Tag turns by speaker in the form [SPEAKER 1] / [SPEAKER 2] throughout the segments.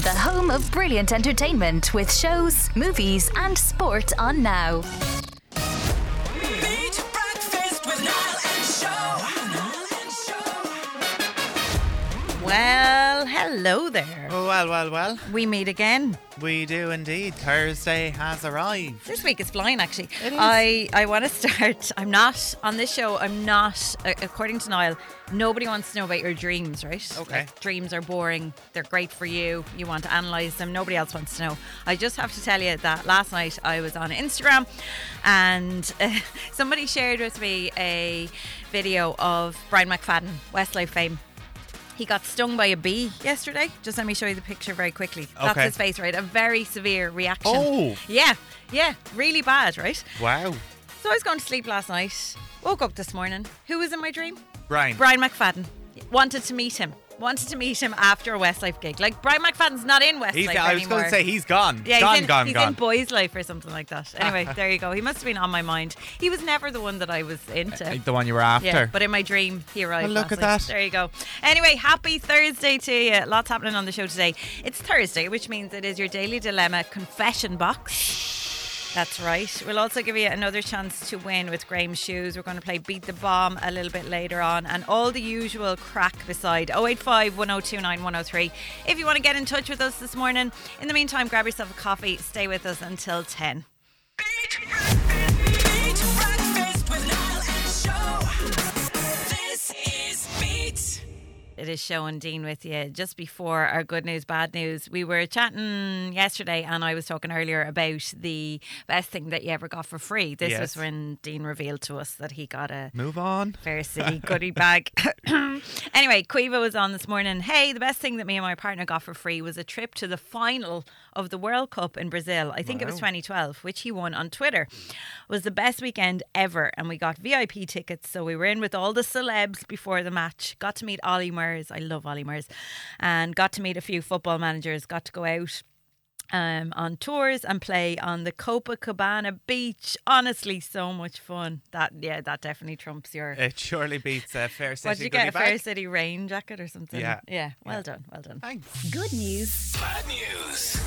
[SPEAKER 1] The home of brilliant entertainment with shows, movies, and sport on now.
[SPEAKER 2] Hello there.
[SPEAKER 3] Oh, well, well, well.
[SPEAKER 2] We meet again.
[SPEAKER 3] We do indeed. Thursday has arrived.
[SPEAKER 2] This week is flying, actually.
[SPEAKER 3] It is.
[SPEAKER 2] I, I want to start. I'm not on this show. I'm not, uh, according to Niall, nobody wants to know about your dreams, right?
[SPEAKER 3] Okay.
[SPEAKER 2] Like, dreams are boring. They're great for you. You want to analyze them. Nobody else wants to know. I just have to tell you that last night I was on Instagram and uh, somebody shared with me a video of Brian McFadden, Westlife fame. He got stung by a bee yesterday. Just let me show you the picture very quickly. That's
[SPEAKER 3] Okay.
[SPEAKER 2] his face, right? A very severe reaction.
[SPEAKER 3] Oh.
[SPEAKER 2] Yeah, yeah, really bad, right?
[SPEAKER 3] Wow.
[SPEAKER 2] So I was going to sleep last night, woke up this morning. Who was in my dream?
[SPEAKER 3] Brian.
[SPEAKER 2] Brian McFadden. Wanted to meet him. Wanted to meet him after a Westlife gig. Like Brian McFadden's not in Westlife
[SPEAKER 3] He's,
[SPEAKER 2] anymore.
[SPEAKER 3] I was going to say he's gone.
[SPEAKER 2] yeah,
[SPEAKER 3] gone,
[SPEAKER 2] he's in,
[SPEAKER 3] gone,
[SPEAKER 2] he's
[SPEAKER 3] gone.
[SPEAKER 2] in Boyzlife or something like that. Anyway, there you go. He must have been on my mind. He was never the one that I was into.
[SPEAKER 3] Uh, the one you were after.
[SPEAKER 2] Yeah, but in my dream, he arrived.
[SPEAKER 3] Look at that.
[SPEAKER 2] There you go. Anyway, happy Thursday to you. Lots happening on the show today. It's Thursday, which means it is your daily dilemma confession box. That's right. We'll also give you another chance to win with Graham's shoes. We're going to play Beat the Bomb a little bit later on and all the usual crack beside 085 1029 103. If you want to get in touch with us this morning, in the meantime, grab yourself a coffee. Stay with us until 10.
[SPEAKER 4] Beat Beat
[SPEAKER 2] It is Show and Dean with you. Just before our good news, bad news, we were chatting yesterday, and I was talking earlier about the best thing that you ever got for free. This
[SPEAKER 3] Yes.
[SPEAKER 2] was when Dean revealed to us that he got a
[SPEAKER 3] Move on.
[SPEAKER 2] Fair City goodie bag. anyway, Quiva was on this morning. Hey, the best thing that me and my partner got for free was a trip to the final of the World Cup in Brazil. I think it was 2012, which he won on Twitter. Was the best weekend ever, and we got VIP tickets, so we were in with all the celebs before the match. Got to meet Ollie Murs. I love Ollie Murs, and got to meet a few football managers. Got to go out um, on tours and play on the Copacabana beach. Honestly, so much fun. That yeah, that definitely trumps your.
[SPEAKER 3] It surely beats a Fair City
[SPEAKER 2] what did you get? A
[SPEAKER 3] bag.
[SPEAKER 2] Fair City rain jacket or something?
[SPEAKER 3] Yeah.
[SPEAKER 2] yeah. Well
[SPEAKER 3] Yeah.
[SPEAKER 2] done, well done.
[SPEAKER 3] Thanks.
[SPEAKER 1] Good news.
[SPEAKER 4] Bad news.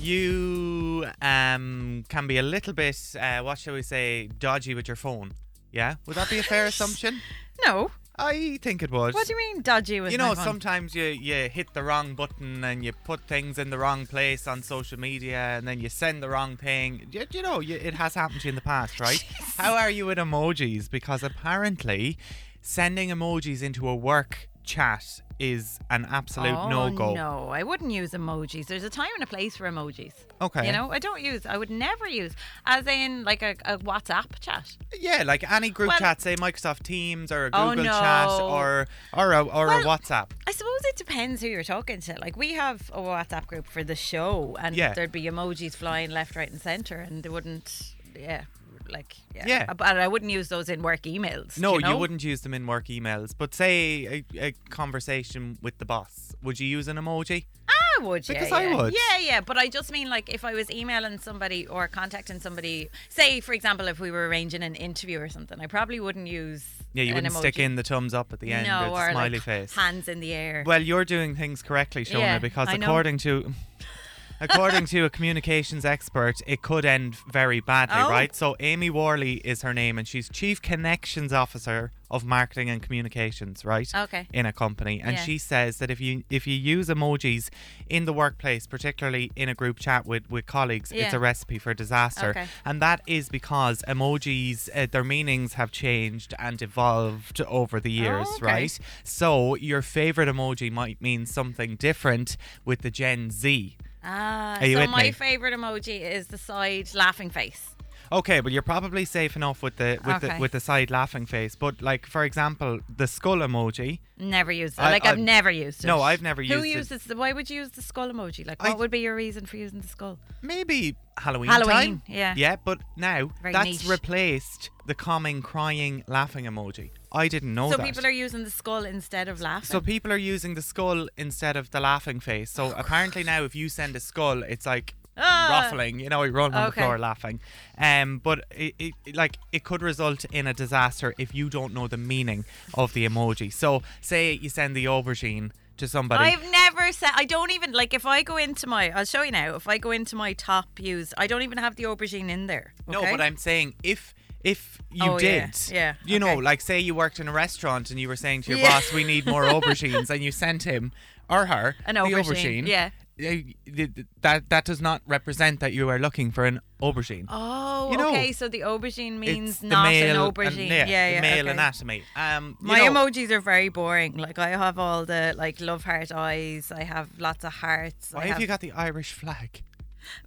[SPEAKER 3] You um, can be a little bit, uh, what shall we say, dodgy with your phone. Yeah? Would that be a fair assumption?
[SPEAKER 2] No,
[SPEAKER 3] I think it was.
[SPEAKER 2] what do you mean dodgy with
[SPEAKER 3] you know, sometimes you, you hit the wrong button and you put things in the wrong place on social media and then you send the wrong thing. You, you know, you, it has happened to you in the past, right? How are you with emojis? Because apparently, sending emojis into a work chat is an absolute
[SPEAKER 2] oh,
[SPEAKER 3] no go.
[SPEAKER 2] No, I wouldn't use emojis. There's a time and a place for emojis.
[SPEAKER 3] Okay.
[SPEAKER 2] You know, I don't use. I would never use, as in like a, a WhatsApp chat.
[SPEAKER 3] Yeah, like any group
[SPEAKER 2] Well-
[SPEAKER 3] chat, say Microsoft Teams or a
[SPEAKER 2] Oh,
[SPEAKER 3] Google Chat or or a, or
[SPEAKER 2] Well,
[SPEAKER 3] a WhatsApp.
[SPEAKER 2] I suppose it depends who you're talking to. Like we have a WhatsApp group for the show, and
[SPEAKER 3] Yeah.
[SPEAKER 2] there'd be emojis flying left, right, and centre, and they wouldn't. Yeah, like yeah.
[SPEAKER 3] Yeah.
[SPEAKER 2] Uh, but I wouldn't use those in work emails.
[SPEAKER 3] No,
[SPEAKER 2] you, know?
[SPEAKER 3] wouldn't use them in work emails. But say a, a conversation with the boss, would you use an emoji?
[SPEAKER 2] I would. Yeah,
[SPEAKER 3] I
[SPEAKER 2] yeah.
[SPEAKER 3] would.
[SPEAKER 2] Yeah, yeah. But I just mean like if I was emailing somebody or contacting somebody, say for example, if we were arranging an interview or something, I probably wouldn't use.
[SPEAKER 3] Yeah, you
[SPEAKER 2] an
[SPEAKER 3] wouldn't stick in the thumbs up at the end
[SPEAKER 2] no, or
[SPEAKER 3] a smiley
[SPEAKER 2] like
[SPEAKER 3] face.
[SPEAKER 2] hands in the air.
[SPEAKER 3] Well, you're doing things correctly, Shona,
[SPEAKER 2] Yeah,
[SPEAKER 3] because
[SPEAKER 2] I know.
[SPEAKER 3] according to according to a communications expert, it could end very badly,
[SPEAKER 2] Oh.
[SPEAKER 3] right? So Amy Worley is her name, and she's chief connections officer of marketing and communications, right?
[SPEAKER 2] Okay.
[SPEAKER 3] In a company, and
[SPEAKER 2] Yeah.
[SPEAKER 3] she says that if you if you use emojis in the workplace, particularly in a group chat with with colleagues, it's a recipe for disaster,
[SPEAKER 2] Okay.
[SPEAKER 3] and that is because emojis, uh, their meanings have changed and evolved over the years,
[SPEAKER 2] Oh, okay.
[SPEAKER 3] right? So your favorite emoji might mean something different with the Gen Z.
[SPEAKER 2] ah, so my
[SPEAKER 3] me?
[SPEAKER 2] favorite emoji is the side laughing face.
[SPEAKER 3] Okay, but you're probably safe enough with the with
[SPEAKER 2] Okay.
[SPEAKER 3] the with the side laughing face. But like for example, the skull emoji.
[SPEAKER 2] Never used it.
[SPEAKER 3] I-
[SPEAKER 2] like I've
[SPEAKER 3] I-
[SPEAKER 2] never used it.
[SPEAKER 3] No, I've never
[SPEAKER 2] Who
[SPEAKER 3] used it.
[SPEAKER 2] Who uses the? Why would you use the skull emoji? Like,
[SPEAKER 3] I-
[SPEAKER 2] what would be your reason for using the skull?
[SPEAKER 3] Maybe Halloween.
[SPEAKER 2] Halloween,
[SPEAKER 3] time.
[SPEAKER 2] yeah.
[SPEAKER 3] Yeah, but now
[SPEAKER 2] Very
[SPEAKER 3] that's
[SPEAKER 2] niche.
[SPEAKER 3] replaced the calming, crying, laughing emoji. I didn't know
[SPEAKER 2] so
[SPEAKER 3] that.
[SPEAKER 2] people are using the skull instead of laughing.
[SPEAKER 3] So people are using the skull instead of the laughing face. So apparently now, if you send a skull, it's like
[SPEAKER 2] Ah.
[SPEAKER 3] ruffling. You know, you roll on
[SPEAKER 2] Okay.
[SPEAKER 3] the floor laughing. Um, but it, it like it could result in a disaster if you don't know the meaning of the emoji. So say you send the aubergine to somebody.
[SPEAKER 2] I've never said. I don't even like if I go into my. I'll show you now. If I go into my top used, I don't even have the aubergine in there.
[SPEAKER 3] No,
[SPEAKER 2] okay?
[SPEAKER 3] but I'm saying if if you
[SPEAKER 2] Oh,
[SPEAKER 3] did,
[SPEAKER 2] yeah,
[SPEAKER 3] you know, like say you worked in a restaurant and you were saying to your
[SPEAKER 2] Yeah.
[SPEAKER 3] boss, "We need more aubergines," and you sent him or her
[SPEAKER 2] An
[SPEAKER 3] the
[SPEAKER 2] aubergine, yeah.
[SPEAKER 3] eh, th- th- That that does not represent that you are looking for an aubergine.
[SPEAKER 2] Oh,
[SPEAKER 3] You know,
[SPEAKER 2] okay. So the aubergine means not
[SPEAKER 3] male
[SPEAKER 2] an aubergine.
[SPEAKER 3] and-
[SPEAKER 2] yeah,
[SPEAKER 3] yeah,
[SPEAKER 2] yeah.
[SPEAKER 3] male
[SPEAKER 2] okay.
[SPEAKER 3] anatomy. Um,
[SPEAKER 2] My
[SPEAKER 3] know,
[SPEAKER 2] emojis are very boring. Like I have all the like love heart eyes. I have lots of hearts.
[SPEAKER 3] Why
[SPEAKER 2] I
[SPEAKER 3] have you got the Irish flag?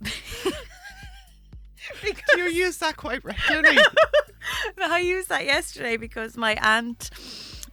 [SPEAKER 3] Do
[SPEAKER 2] because
[SPEAKER 3] you use that quite regularly?
[SPEAKER 2] I used that yesterday because my aunt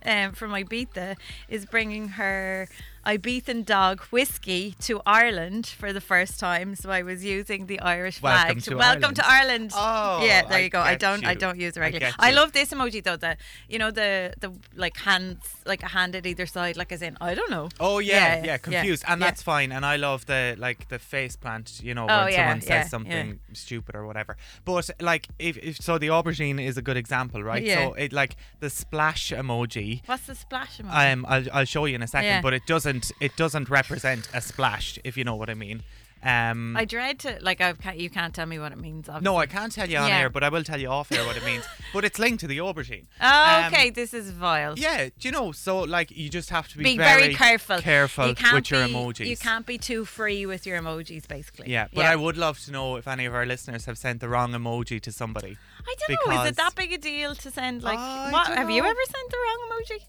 [SPEAKER 2] um, from Ibiza is bringing her Ibizan dog whiskey to Ireland for the first time. So I was using the Irish
[SPEAKER 3] Welcome
[SPEAKER 2] flag.
[SPEAKER 3] to
[SPEAKER 2] Welcome
[SPEAKER 3] Ireland.
[SPEAKER 2] to Ireland.
[SPEAKER 3] Oh,
[SPEAKER 2] yeah, there
[SPEAKER 3] I
[SPEAKER 2] you go. I don't, I don't use it
[SPEAKER 3] I
[SPEAKER 2] regularly.
[SPEAKER 3] get
[SPEAKER 2] I, love this emoji though. The you know the the like hands, like a hand at either side, like as in I don't know.
[SPEAKER 3] Oh yeah, yeah, confused, and
[SPEAKER 2] yeah.
[SPEAKER 3] that's fine. And I love the like the face plant, you know,
[SPEAKER 2] Oh,
[SPEAKER 3] when
[SPEAKER 2] yeah,
[SPEAKER 3] someone says
[SPEAKER 2] yeah, yeah.
[SPEAKER 3] something stupid or whatever. But like, if, if so, the aubergine is a good example, right?
[SPEAKER 2] Yeah.
[SPEAKER 3] So it like the splash emoji.
[SPEAKER 2] What's the splash emoji?
[SPEAKER 3] Um, I'll, I'll show you in a second,
[SPEAKER 2] Yeah.
[SPEAKER 3] but it doesn't it doesn't represent a splash, if you know what I mean. Um,
[SPEAKER 2] I dread to like I can't, you can't tell me what it means.
[SPEAKER 3] no, I can't tell you on
[SPEAKER 2] Yeah.
[SPEAKER 3] air, but I will tell you off air what it means. But it's linked to the aubergine.
[SPEAKER 2] Oh,
[SPEAKER 3] Um,
[SPEAKER 2] okay, this is vile.
[SPEAKER 3] Yeah, do you know? So like, you just have to be,
[SPEAKER 2] be very, careful.
[SPEAKER 3] careful
[SPEAKER 2] you can't
[SPEAKER 3] with your
[SPEAKER 2] be,
[SPEAKER 3] emojis.
[SPEAKER 2] You can't be too free with your emojis, basically.
[SPEAKER 3] Yeah, but I would love to know if any of our listeners have sent the wrong emoji to somebody.
[SPEAKER 2] I don't know. Is it that big a deal to send? Like, what have you ever sent the wrong emoji?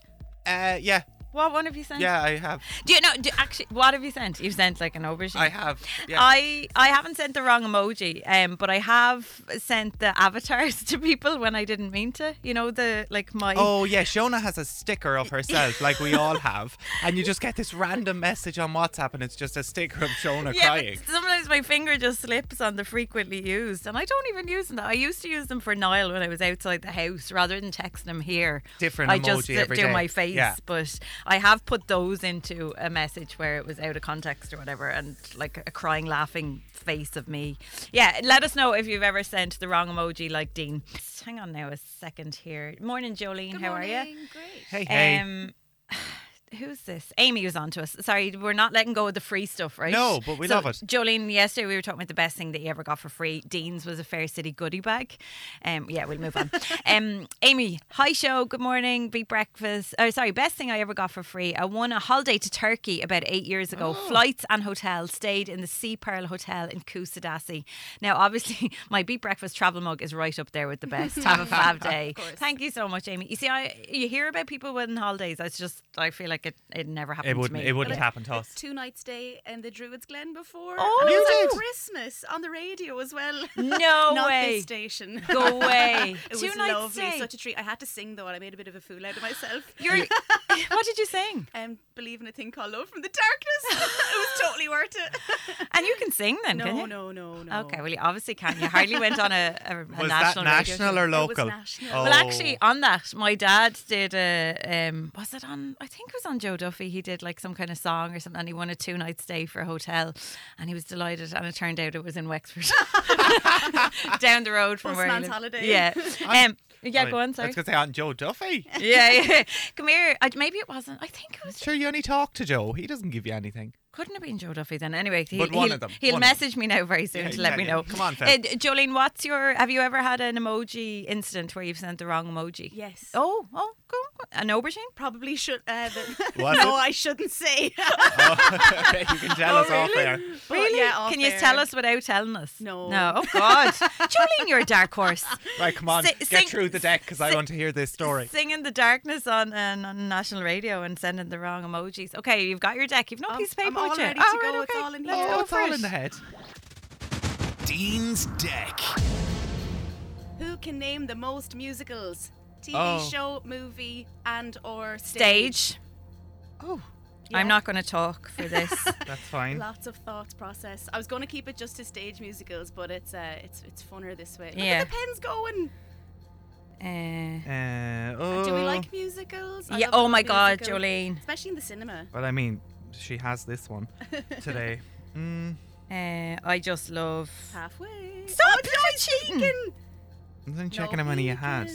[SPEAKER 3] Uh, yeah,
[SPEAKER 2] What one have you sent?
[SPEAKER 3] yeah, I have.
[SPEAKER 2] Do you know? Do, actually, what have you sent? You've sent like an aubergine.
[SPEAKER 3] I have. Yeah.
[SPEAKER 2] I I haven't sent the wrong emoji, um, but I have sent the avatars to people when I didn't mean to. You know the like my.
[SPEAKER 3] Oh yeah, Shona has a sticker of herself, like we all have, and you just get this random message on WhatsApp, and it's just a sticker of Shona
[SPEAKER 2] Yeah,
[SPEAKER 3] crying.
[SPEAKER 2] but sometimes my finger just slips on the frequently used, and I don't even use them. I used to use them for Niall when I was outside the house, rather than texting him here.
[SPEAKER 3] Different
[SPEAKER 2] I just
[SPEAKER 3] emoji every
[SPEAKER 2] do
[SPEAKER 3] day.
[SPEAKER 2] my face,
[SPEAKER 3] Yeah.
[SPEAKER 2] but I have put those into a message where it was out of context or whatever, and like a crying, laughing face of me. Yeah, let us know if you've ever sent the wrong emoji, like Dean. Hang on now a second here. Morning, Jolene. How are you?
[SPEAKER 5] Great.
[SPEAKER 3] Hey, hey.
[SPEAKER 2] Um, who's this? Amy was on to us. Sorry, we're not letting go of the free stuff, right?
[SPEAKER 3] No, but we
[SPEAKER 2] So,
[SPEAKER 3] love it.
[SPEAKER 2] Jolene, yesterday we were talking about the best thing that you ever got for free. Dean's was a Fair City goodie bag. Um, yeah, we'll move on. um, Amy, hi show. Good morning. Beat breakfast. Oh, sorry, best thing I ever got for free. I won a holiday to Turkey about eight years ago.
[SPEAKER 3] Oh.
[SPEAKER 2] Flights and hotel. Stayed in the Sea Pearl Hotel in Kusadasi. Now, obviously, my Beat breakfast travel mug is right up there with the best. Have a fab day. Thank you so much, Amy. You see, I you hear about people winning holidays. It's just I feel like it it never happened
[SPEAKER 3] it wouldn't.
[SPEAKER 2] me.
[SPEAKER 3] It wouldn't
[SPEAKER 5] But I-
[SPEAKER 3] happen to us.
[SPEAKER 5] Two nights stay in the Druids Glen before.
[SPEAKER 2] Oh,
[SPEAKER 5] and it
[SPEAKER 2] you
[SPEAKER 5] was
[SPEAKER 2] did?
[SPEAKER 5] Christmas on the radio as well.
[SPEAKER 2] No
[SPEAKER 5] Not
[SPEAKER 2] way.
[SPEAKER 5] this station.
[SPEAKER 2] Go away.
[SPEAKER 5] It
[SPEAKER 2] Two
[SPEAKER 5] was
[SPEAKER 2] nights
[SPEAKER 5] lovely,
[SPEAKER 2] stay.
[SPEAKER 5] such a treat. I had to sing though, and I made a bit of a fool out of myself.
[SPEAKER 2] You're, what did you sing?
[SPEAKER 5] um, believe in a thing called love from the darkness. it was totally worth it.
[SPEAKER 2] And you can sing then, can
[SPEAKER 5] no,
[SPEAKER 2] you?
[SPEAKER 5] no, no, no.
[SPEAKER 2] Okay, well, you obviously can. You hardly went on a, a, a
[SPEAKER 3] Was that
[SPEAKER 2] national radio
[SPEAKER 3] national
[SPEAKER 2] show.
[SPEAKER 3] or
[SPEAKER 5] was
[SPEAKER 3] local?
[SPEAKER 5] national.
[SPEAKER 3] Oh.
[SPEAKER 2] Well, actually, on that, my dad did a. Um, was it on? I think it was on Joe Duffy. He did like some kind of song or something, and he won a two night stay for a hotel, and he was delighted. And it turned out it was in Wexford, down the road from where he
[SPEAKER 5] Postman's
[SPEAKER 2] lived.
[SPEAKER 5] holiday.
[SPEAKER 2] Yeah. Um, yeah, go on.
[SPEAKER 3] I
[SPEAKER 2] Sorry.
[SPEAKER 3] was going to say on Joe Duffy.
[SPEAKER 2] Yeah, yeah. Come here. I, maybe it wasn't. I think it was.
[SPEAKER 3] Sure, you only talk to Joe. He doesn't give you anything.
[SPEAKER 2] Couldn't have been Joe Duffy then. Anyway, he,
[SPEAKER 3] But one
[SPEAKER 2] he'll,
[SPEAKER 3] of them,
[SPEAKER 2] He'll
[SPEAKER 3] one of them.
[SPEAKER 2] message me now very soon
[SPEAKER 3] Yeah,
[SPEAKER 2] to let
[SPEAKER 3] tell
[SPEAKER 2] me
[SPEAKER 3] you.
[SPEAKER 2] know.
[SPEAKER 3] Come on, Phil.
[SPEAKER 2] Uh, Jolene, what's your? Have you ever had an emoji incident where you've sent the wrong emoji?
[SPEAKER 5] Yes.
[SPEAKER 2] Oh, oh, go, go. An aubergine.
[SPEAKER 5] Probably should. Uh, the,
[SPEAKER 3] Was
[SPEAKER 5] no,
[SPEAKER 3] it?
[SPEAKER 5] I shouldn't say.
[SPEAKER 3] okay, you can tell
[SPEAKER 2] Oh,
[SPEAKER 3] us off
[SPEAKER 2] really?
[SPEAKER 3] there.
[SPEAKER 5] But
[SPEAKER 2] Really?
[SPEAKER 5] Yeah, off
[SPEAKER 2] Can you
[SPEAKER 5] air.
[SPEAKER 2] tell us without telling us?
[SPEAKER 5] No.
[SPEAKER 2] No. Oh God, Jolene, you're a dark horse.
[SPEAKER 3] Right, come on,
[SPEAKER 2] Si-
[SPEAKER 3] get
[SPEAKER 2] sing-
[SPEAKER 3] through the deck because I
[SPEAKER 2] si-
[SPEAKER 3] want to hear this story.
[SPEAKER 2] Singing the darkness on, uh, on national radio and sending the wrong emojis. Okay, you've got your deck. You've no
[SPEAKER 5] I'm-
[SPEAKER 2] piece of paper
[SPEAKER 5] I'm all ready to
[SPEAKER 2] Oh,
[SPEAKER 5] go.
[SPEAKER 2] right,
[SPEAKER 5] It's
[SPEAKER 2] okay.
[SPEAKER 5] all in
[SPEAKER 2] Let's
[SPEAKER 5] here.
[SPEAKER 2] go
[SPEAKER 3] Oh, it's all in the head.
[SPEAKER 4] Dean's Deck.
[SPEAKER 5] Who can name the most musicals? TV
[SPEAKER 3] Oh.
[SPEAKER 5] show, movie, and or stage.
[SPEAKER 2] Stage.
[SPEAKER 3] Oh,
[SPEAKER 2] I'm not going to talk for this.
[SPEAKER 3] that's fine.
[SPEAKER 5] Lots of thoughts process. I was going to keep it just to stage musicals, but it's uh, it's it's funner this way. Look
[SPEAKER 2] Yeah.
[SPEAKER 5] at the pens going.
[SPEAKER 2] uh,
[SPEAKER 3] Uh, oh.
[SPEAKER 5] And do we like musicals? I
[SPEAKER 2] yeah.
[SPEAKER 5] love
[SPEAKER 2] Oh
[SPEAKER 5] good
[SPEAKER 2] my God,
[SPEAKER 5] musical,
[SPEAKER 2] Jolene.
[SPEAKER 5] Especially in the cinema.
[SPEAKER 3] Well, I mean, she has this one today. Mm,
[SPEAKER 2] Uh, I just love.
[SPEAKER 5] Halfway.
[SPEAKER 2] Stop
[SPEAKER 5] oh,
[SPEAKER 2] it,
[SPEAKER 5] no,
[SPEAKER 2] cheating.
[SPEAKER 5] peeking.
[SPEAKER 3] I'm checking
[SPEAKER 5] No
[SPEAKER 3] how many you had.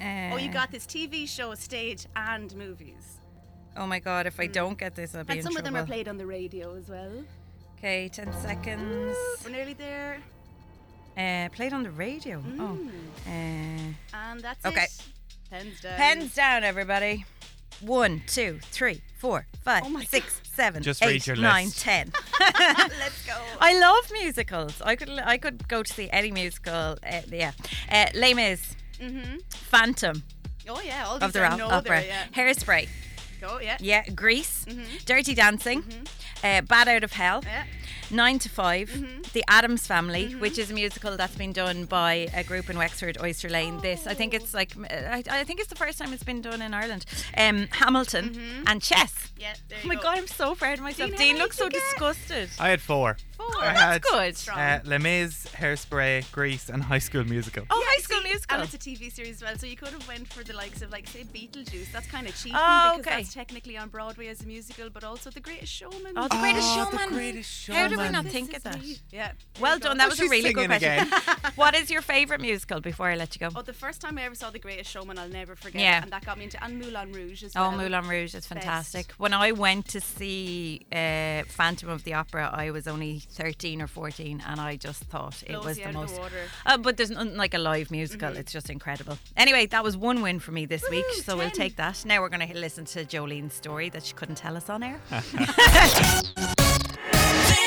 [SPEAKER 2] Uh,
[SPEAKER 5] Oh, you got this TV show, stage, and movies.
[SPEAKER 2] Oh my god, if I don't get this, I'll be
[SPEAKER 5] And
[SPEAKER 2] in
[SPEAKER 5] some of them are played on the radio as well.
[SPEAKER 2] Okay, 10 seconds.
[SPEAKER 5] We're nearly there.
[SPEAKER 2] Uh, played on the radio. Oh. Uh,
[SPEAKER 5] And that's
[SPEAKER 2] Okay.
[SPEAKER 5] it. Pens down.
[SPEAKER 2] pens down, everybody. One, two, three, four, five,
[SPEAKER 5] Oh my
[SPEAKER 2] six, seven,
[SPEAKER 3] Just
[SPEAKER 2] eight,
[SPEAKER 3] read your
[SPEAKER 2] nine,
[SPEAKER 3] list.
[SPEAKER 2] ten.
[SPEAKER 5] Let's go.
[SPEAKER 2] I love musicals. I could I could go to see any musical. Uh, yeah, uh, Les Mis,
[SPEAKER 5] Mm-hmm.
[SPEAKER 2] Phantom
[SPEAKER 5] Oh yeah, all
[SPEAKER 2] of the
[SPEAKER 5] are
[SPEAKER 2] Ra- Opera,
[SPEAKER 5] there, yeah.
[SPEAKER 2] Hairspray,
[SPEAKER 5] Go, yeah.
[SPEAKER 2] yeah, Grease,
[SPEAKER 5] Mhm.
[SPEAKER 2] Dirty Dancing, uh, Bat Out of Hell.
[SPEAKER 5] Yeah.
[SPEAKER 2] Nine to 5
[SPEAKER 5] Mm-hmm.
[SPEAKER 2] The Addams Family, which is a musical that's been done by a group in Wexford, Oyster Lane. This, I think it's like, I, I think it's the first time it's been done in Ireland. Um, Hamilton and Chess.
[SPEAKER 5] Yeah, there
[SPEAKER 2] Oh my
[SPEAKER 5] go.
[SPEAKER 2] god, I'm so proud of myself.
[SPEAKER 5] Dean,
[SPEAKER 2] Dean, looks so
[SPEAKER 5] get?
[SPEAKER 2] disgusted.
[SPEAKER 3] I had four.
[SPEAKER 5] Four.
[SPEAKER 2] Oh,
[SPEAKER 3] I
[SPEAKER 2] that's
[SPEAKER 3] had,
[SPEAKER 2] good.
[SPEAKER 5] Strong.
[SPEAKER 3] Uh, Les Mis, Hairspray, Grease, and High School Musical.
[SPEAKER 2] Oh,
[SPEAKER 5] Yeah,
[SPEAKER 2] High School
[SPEAKER 5] see,
[SPEAKER 2] Musical.
[SPEAKER 5] And it's a TV series as well, so you could have went for the likes of like say Beetlejuice. That's kind of cheating
[SPEAKER 2] Oh,
[SPEAKER 5] because
[SPEAKER 2] okay.
[SPEAKER 5] that's technically on Broadway as a musical, but also The Greatest Showman.
[SPEAKER 2] Oh, the greatest
[SPEAKER 3] Oh, the
[SPEAKER 2] showman. How did we
[SPEAKER 3] Showman.
[SPEAKER 2] not
[SPEAKER 5] This
[SPEAKER 2] think of that?
[SPEAKER 5] me. Yeah.
[SPEAKER 2] Well done. That
[SPEAKER 3] Oh,
[SPEAKER 2] was a really good question. what is your favourite musical before I let you go?
[SPEAKER 5] Oh, the first time I ever saw The Greatest Showman, I'll never forget.
[SPEAKER 2] Yeah.
[SPEAKER 5] And that got me into and Moulin Rouge as
[SPEAKER 2] Oh,
[SPEAKER 5] well.
[SPEAKER 2] Moulin Rouge is fantastic. When I went to see uh, Phantom of the Opera, I was only 13 or 14, and I just thought it
[SPEAKER 5] Blows
[SPEAKER 2] was
[SPEAKER 5] you
[SPEAKER 2] the most.
[SPEAKER 5] the.
[SPEAKER 2] Uh, but there's nothing like a live musical. It's just incredible. Anyway, that was one win for me this week,
[SPEAKER 5] Woohoo,
[SPEAKER 2] so we'll take that. Now we're going to listen to Jolene's story that she couldn't tell us on air.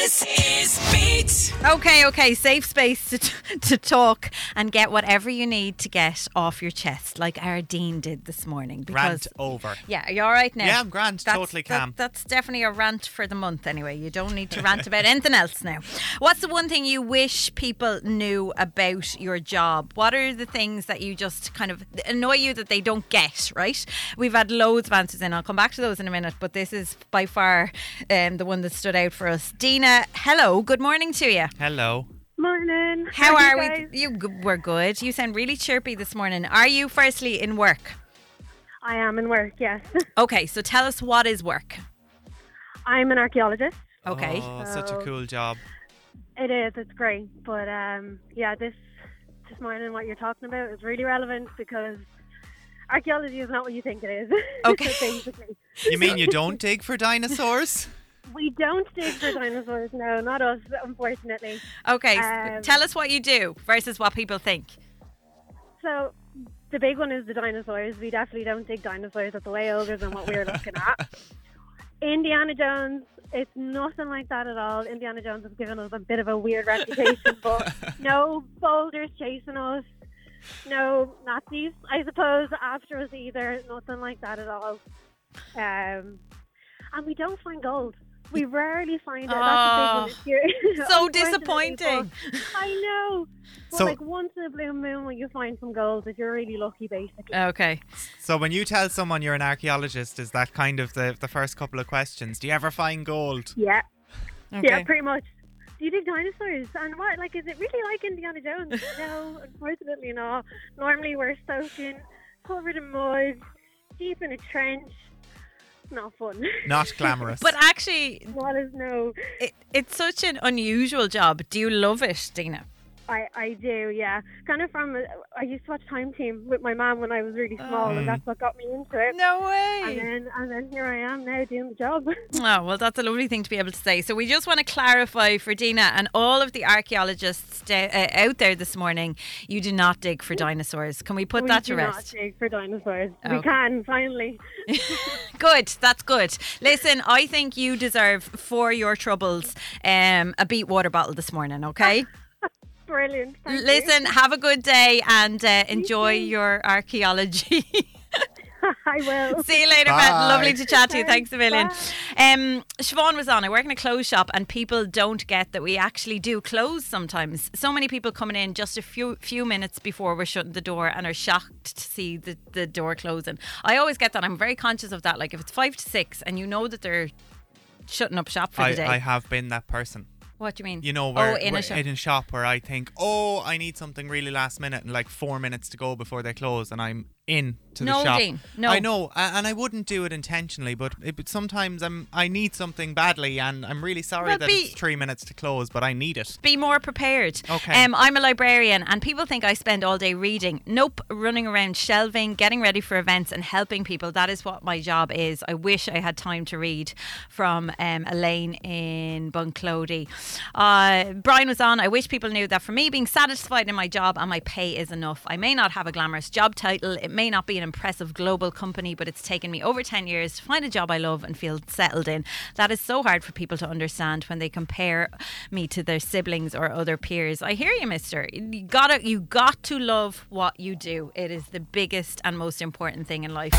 [SPEAKER 4] This is Beat.
[SPEAKER 2] Okay, okay, safe space to, to talk and get whatever you need to get off your chest, like our Dean did this morning. Because
[SPEAKER 3] Rant over.
[SPEAKER 2] Yeah, are you all right now?
[SPEAKER 3] Yeah, I'm grand,
[SPEAKER 2] That's-
[SPEAKER 3] totally
[SPEAKER 2] that-
[SPEAKER 3] calm.
[SPEAKER 2] that's definitely a rant for the month anyway. You don't need to rant about anything else now. What's the one thing you wish people knew about your job? What are the things that you just kind of annoy you that they don't get, right? We've had loads of answers in. I'll come back to those in a minute, but this is by far um, the one that stood out for us. Dina, hello, good morning to you.
[SPEAKER 3] Hello.
[SPEAKER 6] Morning.
[SPEAKER 2] How
[SPEAKER 6] you
[SPEAKER 2] are
[SPEAKER 6] guys?
[SPEAKER 2] we? You g- we're good. You sound really chirpy this morning. Are you firstly in work?
[SPEAKER 6] I am in work, yes.
[SPEAKER 2] Okay, so tell us what is work.
[SPEAKER 6] I'm an archaeologist.
[SPEAKER 2] Okay.
[SPEAKER 3] Oh, such a cool job.
[SPEAKER 6] It is, it's great. But um, yeah, this this morning what you're talking about is really relevant because archaeology is not what you think it is.
[SPEAKER 2] Okay.
[SPEAKER 6] Basically.
[SPEAKER 3] You mean you don't dig for dinosaurs?
[SPEAKER 6] We don't dig for dinosaurs, no, not us, unfortunately.
[SPEAKER 2] Okay,
[SPEAKER 6] Um,
[SPEAKER 2] tell us what you do versus what people think.
[SPEAKER 6] So the big one is the dinosaurs. We definitely don't dig dinosaurs at the way ogres and what we're looking at. Indiana Jones, it's nothing like that at all. Indiana Jones has given us a bit of a weird reputation, but no boulders chasing us, no Nazis, I suppose, after us either. Nothing like that at all. Um, and we don't find gold. We rarely find it. That's ah, a big one this year.
[SPEAKER 2] So disappointing.
[SPEAKER 6] I know. But
[SPEAKER 3] So-
[SPEAKER 6] like once in a blue moon when you find some gold if you're really lucky basically.
[SPEAKER 2] Okay.
[SPEAKER 3] So when you tell someone you're an archaeologist, is that kind of the, the first couple of questions? Do you ever find gold?
[SPEAKER 6] yeah.
[SPEAKER 2] Okay.
[SPEAKER 6] Yeah, pretty much. Do you dig dinosaurs? And what like is it really like Indiana Jones? no, unfortunately not. Normally we're soaking, covered in mud, deep in a trench. Not fun.
[SPEAKER 3] Not glamorous.
[SPEAKER 2] But actually,
[SPEAKER 6] Not as no.
[SPEAKER 2] it, it's such an unusual job. Do you love it, Dina?
[SPEAKER 6] I, I do, yeah. Kind of from, I used to watch Time Team with my mom when I was really small,
[SPEAKER 3] Mm.
[SPEAKER 6] and that's what got me into it.
[SPEAKER 2] No way.
[SPEAKER 6] And
[SPEAKER 2] way.
[SPEAKER 6] then, and then here I am now doing the job.
[SPEAKER 2] Oh, well, that's a lovely thing to be able to say. So, we just want to clarify for Dina and all of the archaeologists da- uh, out there this morning you do not dig for dinosaurs. Can we put
[SPEAKER 6] we
[SPEAKER 2] that
[SPEAKER 6] do
[SPEAKER 2] to
[SPEAKER 6] not dig for dinosaurs.
[SPEAKER 2] Okay.
[SPEAKER 6] We can finally.
[SPEAKER 2] Good, that's good. Listen, I think you deserve for your troubles um, a beat water bottle this morning, okay?
[SPEAKER 6] Brilliant. Thank you.
[SPEAKER 2] Listen, have a good day and uh, enjoy your archaeology.
[SPEAKER 6] I will.
[SPEAKER 2] See you later,
[SPEAKER 3] Bye.
[SPEAKER 2] Matt. Lovely to chat to you.
[SPEAKER 6] Thanks,
[SPEAKER 2] Thanks a million. Um, Siobhan was on. I work in a clothes shop, and people don't get that we actually do close sometimes. So many people coming in just a few few minutes before we're shutting the door and are shocked to see the, the door closing. I always get that. I'm very conscious of that. Like if it's five to six and you know that they're shutting up shop for
[SPEAKER 3] I,
[SPEAKER 2] the day.
[SPEAKER 3] I have been that person.
[SPEAKER 2] What do you mean?
[SPEAKER 3] You know, oh, where,
[SPEAKER 2] oh, in
[SPEAKER 3] where-
[SPEAKER 2] a shop.
[SPEAKER 3] in a shop where I think, oh, I need something really last minute and like four minutes to go before they close, and I'm in to
[SPEAKER 2] No,
[SPEAKER 3] the shop.
[SPEAKER 2] No.
[SPEAKER 3] I know, and I wouldn't do it intentionally, but, it, but sometimes I'm I need something badly, and I'm really sorry
[SPEAKER 2] Well,
[SPEAKER 3] that
[SPEAKER 2] be-
[SPEAKER 3] it's three minutes to close, but I need it.
[SPEAKER 2] Be more prepared.
[SPEAKER 3] Okay.
[SPEAKER 2] Um, I'm a librarian, and people think I spend all day reading. Nope, running around shelving, getting ready for events, and helping people. That is what my job is. I wish I had time to read. From um, Elaine in Bunclody. Uh, Brian was on. I wish people knew that for me, being satisfied in my job and my pay is enough. I may not have a glamorous job title. It may not be an impressive global company, but it's taken me over 10 years to find a job I love and feel settled in. That is so hard for people to understand when they compare me to their siblings or other peers. I hear you, mister. You gotta you got to love what you do. It is the biggest and most important thing in life.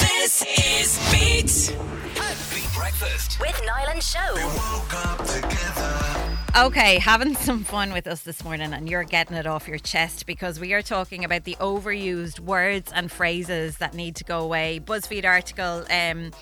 [SPEAKER 4] This is Beat.
[SPEAKER 7] Beat Breakfast.
[SPEAKER 1] With Niall and Show.
[SPEAKER 7] Woke up together.
[SPEAKER 2] Okay, having some fun with us this morning, and you're getting it off your chest because we are talking about the overused words and phrases that need to go away. BuzzFeed article. Um,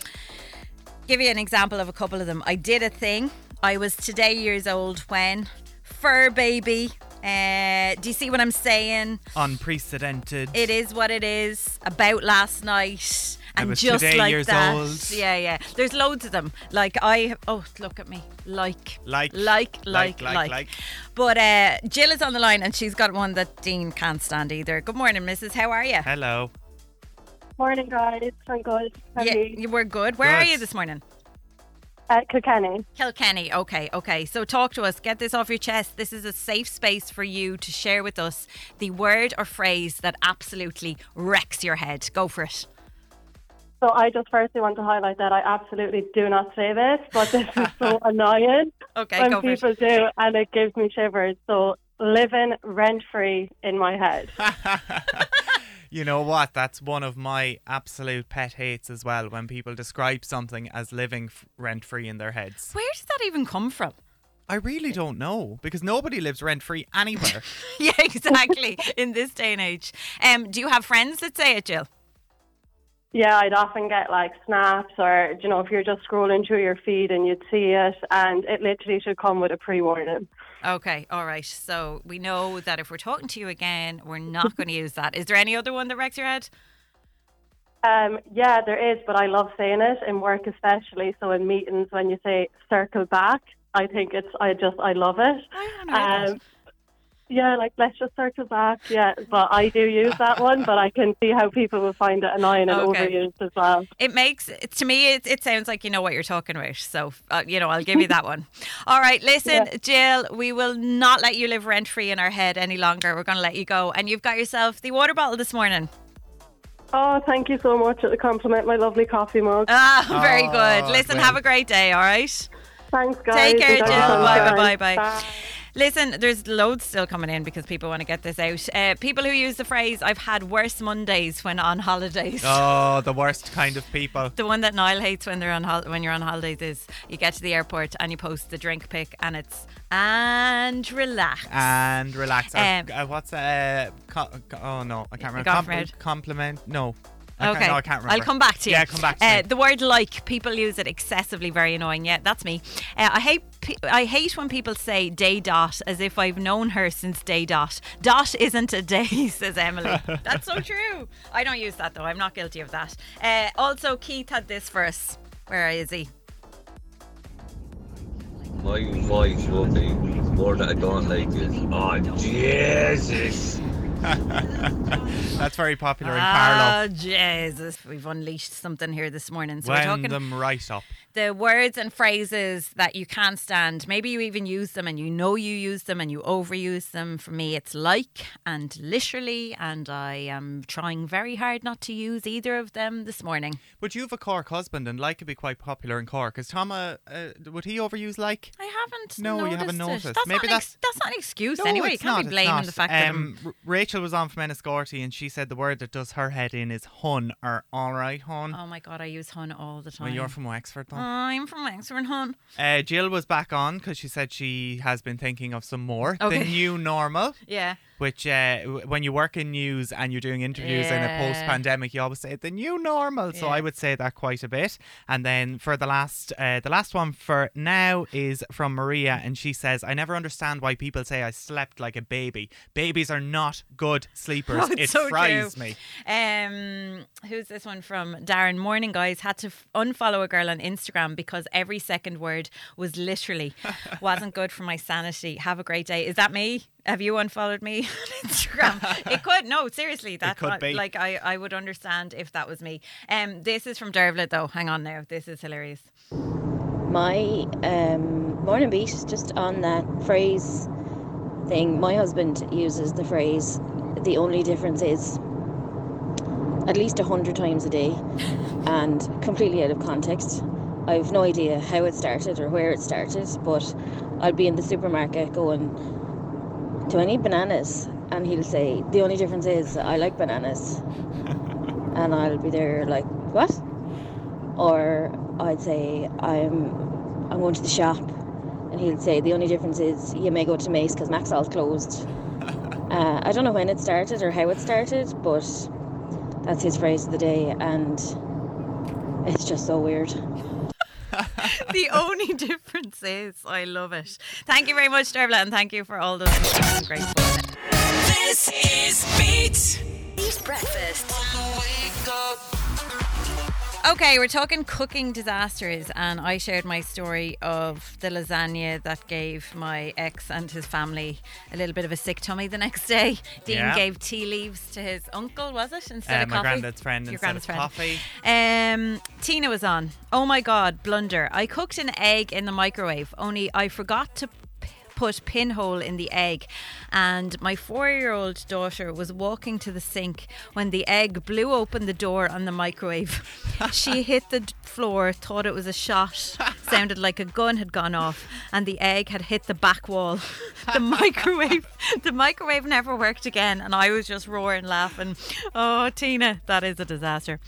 [SPEAKER 2] give you an example of a couple of them. I did a thing. I was today years old when fur baby. Uh, do you see what I'm saying?
[SPEAKER 3] Unprecedented.
[SPEAKER 2] It is what it is. About last night.
[SPEAKER 3] I
[SPEAKER 2] And
[SPEAKER 3] was
[SPEAKER 2] just
[SPEAKER 3] today
[SPEAKER 2] like
[SPEAKER 3] years
[SPEAKER 2] that.
[SPEAKER 3] old.
[SPEAKER 2] Yeah, yeah. There's loads of them. Like I oh look at me. Like
[SPEAKER 3] Like,
[SPEAKER 2] like
[SPEAKER 3] like,
[SPEAKER 2] like
[SPEAKER 3] like,
[SPEAKER 2] like.
[SPEAKER 3] like.
[SPEAKER 2] But uh, Jill is on the line and she's got one that Dean can't stand either. Good morning, Mrs. How are you?
[SPEAKER 3] Hello.
[SPEAKER 6] Morning, guys. I'm good. How
[SPEAKER 2] Yeah,
[SPEAKER 6] are you?
[SPEAKER 2] you were good. Where are you this morning?
[SPEAKER 6] Uh, Kilkenny.
[SPEAKER 2] Kilkenny. Okay, okay. So talk to us. Get this off your chest. This is a safe space for you to share with us the word or phrase that absolutely wrecks your head. Go for it.
[SPEAKER 6] So I just firstly want to highlight that I absolutely do not say this, but this is so annoying
[SPEAKER 2] Okay,
[SPEAKER 6] when
[SPEAKER 2] go for it.
[SPEAKER 6] people do, and it gives me shivers. So living rent free in my head.
[SPEAKER 3] You know what? That's one of my absolute pet hates as well when people describe something as living f- rent free in their heads.
[SPEAKER 2] Where does that even come from?
[SPEAKER 3] I really don't know because nobody lives rent free anywhere.
[SPEAKER 2] yeah, exactly. In this day and age. Um, do you have friends that say it, Jill?
[SPEAKER 6] Yeah, I'd often get like snaps, or you know, if you're just scrolling through your feed and you'd see it, and it literally should come with a pre-warning.
[SPEAKER 2] Okay, all right. So we know that if we're talking to you again, we're not going to use that. Is there any other one that wrecks your head?
[SPEAKER 6] Um, yeah, there is, but I love saying it in work, especially. So in meetings, when you say "circle back," I think it's. I just I love it.
[SPEAKER 2] I don't know.
[SPEAKER 6] Um, yeah, like let's just circle back. Yeah, but I do use that one, but I can see how people will find it annoying and
[SPEAKER 2] Okay.
[SPEAKER 6] overused as well.
[SPEAKER 2] It makes to me. It, it sounds like you know what you're talking about. So uh, you know, I'll give you that one. All right, listen, Jill. We will not let you live rent free in our head any longer. We're going to let you go, and you've got yourself the water bottle this morning.
[SPEAKER 6] Oh, thank you so much for the compliment, my lovely coffee mug.
[SPEAKER 2] Ah, very
[SPEAKER 3] Oh,
[SPEAKER 2] good. Listen,
[SPEAKER 3] well.
[SPEAKER 2] have a great day. All right.
[SPEAKER 6] Thanks, guys.
[SPEAKER 2] Take care, Jill.
[SPEAKER 6] the
[SPEAKER 2] Bye, bye, bye, bye. Listen, there's loads still coming in because people want to get this out. Uh, people who use the phrase "I've had worse Mondays" when on holidays.
[SPEAKER 3] oh, the worst kind of people.
[SPEAKER 2] The one that Niall hates when they're on hol- when you're on holidays is you get to the airport and you post the drink pic and it's and relax.
[SPEAKER 3] And relax. Or,
[SPEAKER 2] Um,
[SPEAKER 3] uh, what's uh, co- co- oh no, I can't remember. compliment? No. I
[SPEAKER 2] Okay,
[SPEAKER 3] Can't, no, I can't remember.
[SPEAKER 2] I'll come back to you.
[SPEAKER 3] Yeah, come back to
[SPEAKER 2] uh,
[SPEAKER 3] me.
[SPEAKER 2] The word "like" people use it excessively, very annoying. Yeah, that's me. Uh, I hate I hate when people say "day dot" as if I've known her since day dot. Dot isn't a day, says Emily. that's so true. I don't use that though. I'm not guilty of that. Uh, also, Keith had this for us. Where is he?
[SPEAKER 8] My voice will be more that I don't oh Jesus.
[SPEAKER 3] That's very popular in Carlow.
[SPEAKER 2] Jesus. We've unleashed something here this morning. So we're
[SPEAKER 3] Wound
[SPEAKER 2] talking
[SPEAKER 3] them right up.
[SPEAKER 2] the words and phrases that you can't stand. Maybe you even use them and you know you use them and you overuse them. For me, it's like and literally, and I am trying very hard not to use either of them this morning.
[SPEAKER 3] But you have a Cork husband, and like could be quite popular in Cork. Is Tom a, uh, would he overuse like?
[SPEAKER 2] I haven't.
[SPEAKER 3] No, you haven't
[SPEAKER 2] noticed it. That's
[SPEAKER 3] Maybe
[SPEAKER 2] not an ex- that's not an excuse anyway. You can't
[SPEAKER 3] not,
[SPEAKER 2] be blaming the fact that
[SPEAKER 3] um,
[SPEAKER 2] I'm.
[SPEAKER 3] R- Rachel was on from Enniscorthy and she said the word that does her head in is hun or all right hun.
[SPEAKER 2] Oh my god, I use hun all the time.
[SPEAKER 3] well, you're from Wexford, though.
[SPEAKER 2] I'm from Wexford, hun.
[SPEAKER 3] Uh, Jill was back on because she said she has been thinking of some more.
[SPEAKER 2] Okay.
[SPEAKER 3] The new normal.
[SPEAKER 2] Yeah.
[SPEAKER 3] Which uh, when you work in news and you're doing interviews in a post-pandemic, you always say the new normal. So
[SPEAKER 2] Yeah.
[SPEAKER 3] I would say that quite a bit. And then for the last, uh, the last one for now is from Maria, and she says, "I never understand why people say I slept like a baby. Babies are not good sleepers.
[SPEAKER 2] Oh,
[SPEAKER 3] it
[SPEAKER 2] so
[SPEAKER 3] fries
[SPEAKER 2] true.
[SPEAKER 3] me."
[SPEAKER 2] Um, who's this one from? Darren. Morning, guys. Had to f- unfollow a girl on Instagram because every second word was literally wasn't good for my sanity. Have a great day. Is that me? Have you unfollowed me on Instagram? it could. No, seriously. That
[SPEAKER 3] could
[SPEAKER 2] one-
[SPEAKER 3] be.
[SPEAKER 2] like I, I would understand if that was me. Um, this is from Dervla though. Hang on now. This is hilarious.
[SPEAKER 9] My um, morning beat, just on that phrase thing, my husband uses the phrase, the only difference is at least a hundred times a day and completely out of context. I've no idea how it started or where it started, but I'll be in the supermarket going, Do I need bananas? And he'll say, The only difference is I like bananas. and I'll be there like, What? or I'd say I'm I'm going to the shop, and he'll say the only difference is you may go to Mace because Maxol's closed. uh, I don't know when it started or how it started, but that's his phrase of the day, and it's just so weird.
[SPEAKER 2] the only difference is I love it. Thank you very much, Dervla, and thank you for all those great fun.
[SPEAKER 4] This is Beat.
[SPEAKER 1] Beat Breakfast.
[SPEAKER 2] Okay, we're talking cooking disasters, and I shared my story of the lasagna that gave my ex and his family a little bit of a sick tummy the next day. Dean
[SPEAKER 3] Yeah.
[SPEAKER 2] gave tea leaves to his uncle, was it? Instead
[SPEAKER 3] Uh,
[SPEAKER 2] of
[SPEAKER 3] my
[SPEAKER 2] coffee?
[SPEAKER 3] granddad's friend
[SPEAKER 2] Your
[SPEAKER 3] instead of
[SPEAKER 2] granddad's friend.
[SPEAKER 3] coffee.
[SPEAKER 2] Um, Tina was on. Oh my God, blunder. I cooked an egg in the microwave, only I forgot to put pinhole in the egg. And my four-year-old daughter was walking to the sink when the egg blew open the door on the microwave. She hit the floor thought it was a shot sounded like a gun had gone off and the egg had hit the back wall. The microwave the microwave never worked again and i was just roaring laughing. Oh tina that is a disaster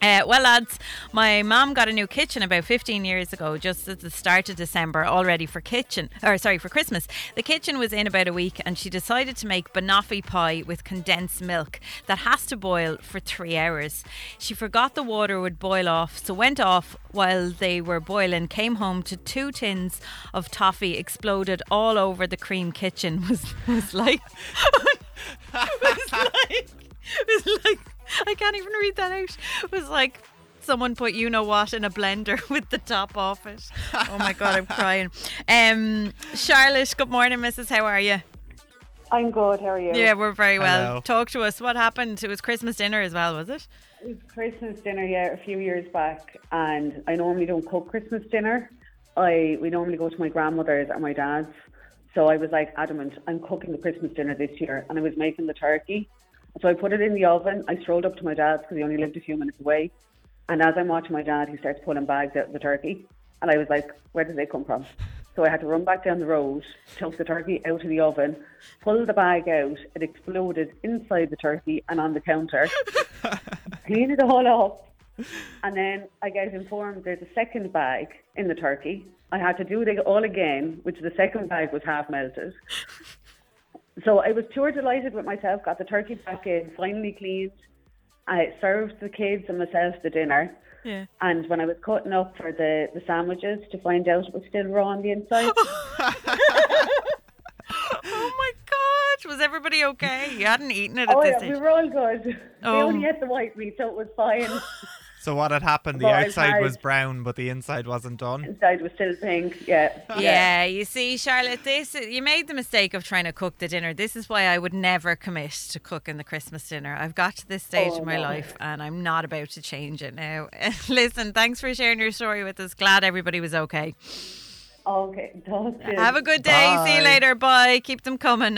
[SPEAKER 2] uh, well, lads, my mum got a new kitchen about 15 years ago, just at the start of December, all ready for kitchen, or sorry, for Christmas. The kitchen was in about a week, and she decided to make banoffee pie with condensed milk that has to boil for three hours. She forgot the water would boil off, so went off while they were boiling. Came home to two tins of toffee exploded all over the cream kitchen. Was was like, was like, was like, can't even read that out. It was like someone put you know what in a blender with the top off it. Oh my god, I'm crying. Um, Charlotte, good morning, Mrs. How are you?
[SPEAKER 10] I'm good. How are you?
[SPEAKER 2] Yeah, we're very well.
[SPEAKER 3] Hello.
[SPEAKER 2] Talk to us. What happened? It was Christmas dinner as well, was it?
[SPEAKER 10] It was Christmas dinner, yeah, a few years back, and I normally don't cook Christmas dinner. I we normally go to my grandmother's or my dad's. So I was like adamant, I'm cooking the Christmas dinner this year, and I was making the turkey. So I put it in the oven. I strolled up to my dad's because he only lived a few minutes away. And as I'm watching my dad, he starts pulling bags out of the turkey, and I was like, where did they come from? So I had to run back down the road, took the turkey out of the oven, pull the bag out. It exploded inside the turkey and on the counter. Clean it all up. And then I get informed there's a second bag in the turkey. I had to do it all again, which the second bag was half melted. So I was pure delighted with myself, got the turkey back in, finally cleaned. I served the kids and myself the dinner.
[SPEAKER 2] Yeah.
[SPEAKER 10] And when I was cutting up for the, the sandwiches to find out it was still raw on the inside,
[SPEAKER 2] Oh my god, was everybody okay? You hadn't eaten it at
[SPEAKER 10] oh
[SPEAKER 2] this
[SPEAKER 10] yeah, we were all good. We
[SPEAKER 2] Oh.
[SPEAKER 10] only ate the white meat, so it was fine.
[SPEAKER 3] So what had happened? The
[SPEAKER 10] Well,
[SPEAKER 3] outside was brown, but the inside wasn't done.
[SPEAKER 10] inside was still pink. Yeah,
[SPEAKER 2] Yeah, you see, Charlotte, this you made the mistake of trying to cook the dinner. This is why I would never commit to cooking the Christmas dinner. I've got to this stage
[SPEAKER 10] Oh,
[SPEAKER 2] in my
[SPEAKER 10] no.
[SPEAKER 2] life, and I'm not about to change it now. Listen, thanks for sharing your story with us. Glad everybody was okay.
[SPEAKER 10] Okay.
[SPEAKER 2] Have a good day. See you later. Bye. Keep them coming.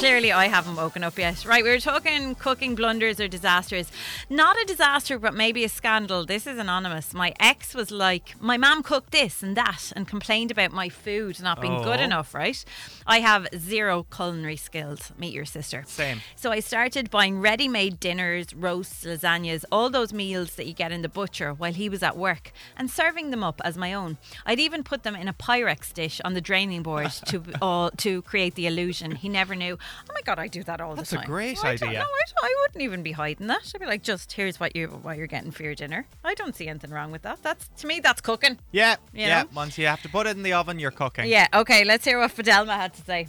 [SPEAKER 2] Clearly, I haven't woken up yet. Right, we were talking cooking blunders or disasters. Not a disaster, but maybe a scandal. This is anonymous. My ex was like, My mum cooked this and that and complained about my food not being good
[SPEAKER 3] Oh.
[SPEAKER 2] enough, right? I have zero culinary skills. Meet your sister.
[SPEAKER 3] Same.
[SPEAKER 2] So I started buying ready made dinners, roasts, lasagnas, all those meals that you get in the butcher while he was at work and serving them up as my own. I'd even put them in a Pyrex dish on the draining board to all to create the illusion. He never knew. Oh my god, I do that all
[SPEAKER 3] That's
[SPEAKER 2] the
[SPEAKER 3] a
[SPEAKER 2] time.
[SPEAKER 3] great
[SPEAKER 2] I don't-
[SPEAKER 3] idea.
[SPEAKER 2] No, I, I wouldn't even be hiding that. I'd be like, just here's what you what you're getting for your dinner. I don't see anything wrong with that. That's to me, that's cooking.
[SPEAKER 3] Yeah,
[SPEAKER 2] You
[SPEAKER 3] yeah.
[SPEAKER 2] know?
[SPEAKER 3] Once you have to put it in the oven, you're cooking.
[SPEAKER 2] Yeah. Okay. Let's hear what Fidelma had to say.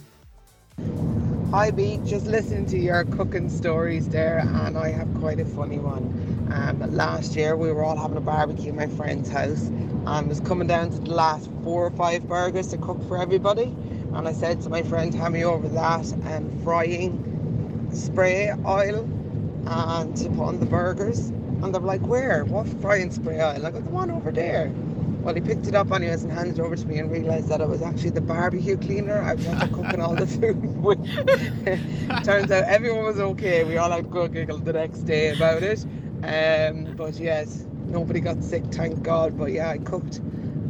[SPEAKER 11] Hi B, just listening to your cooking stories there, and I have quite a funny one. Um, last year we were all having a barbecue at my friend's house, and was coming down to the last four or five burgers to cook for everybody. And I said to my friend, hand me over that and frying spray oil and to put on the burgers. And they were like, where? What frying spray oil? I go, the one over there. Well, he picked it up anyways and handed it over to me and realised that it was actually the barbecue cleaner I was after cooking all the food with. Turns out everyone was okay. We all had a good giggle the next day about it. Um, but yes, nobody got sick, thank God. But yeah, I cooked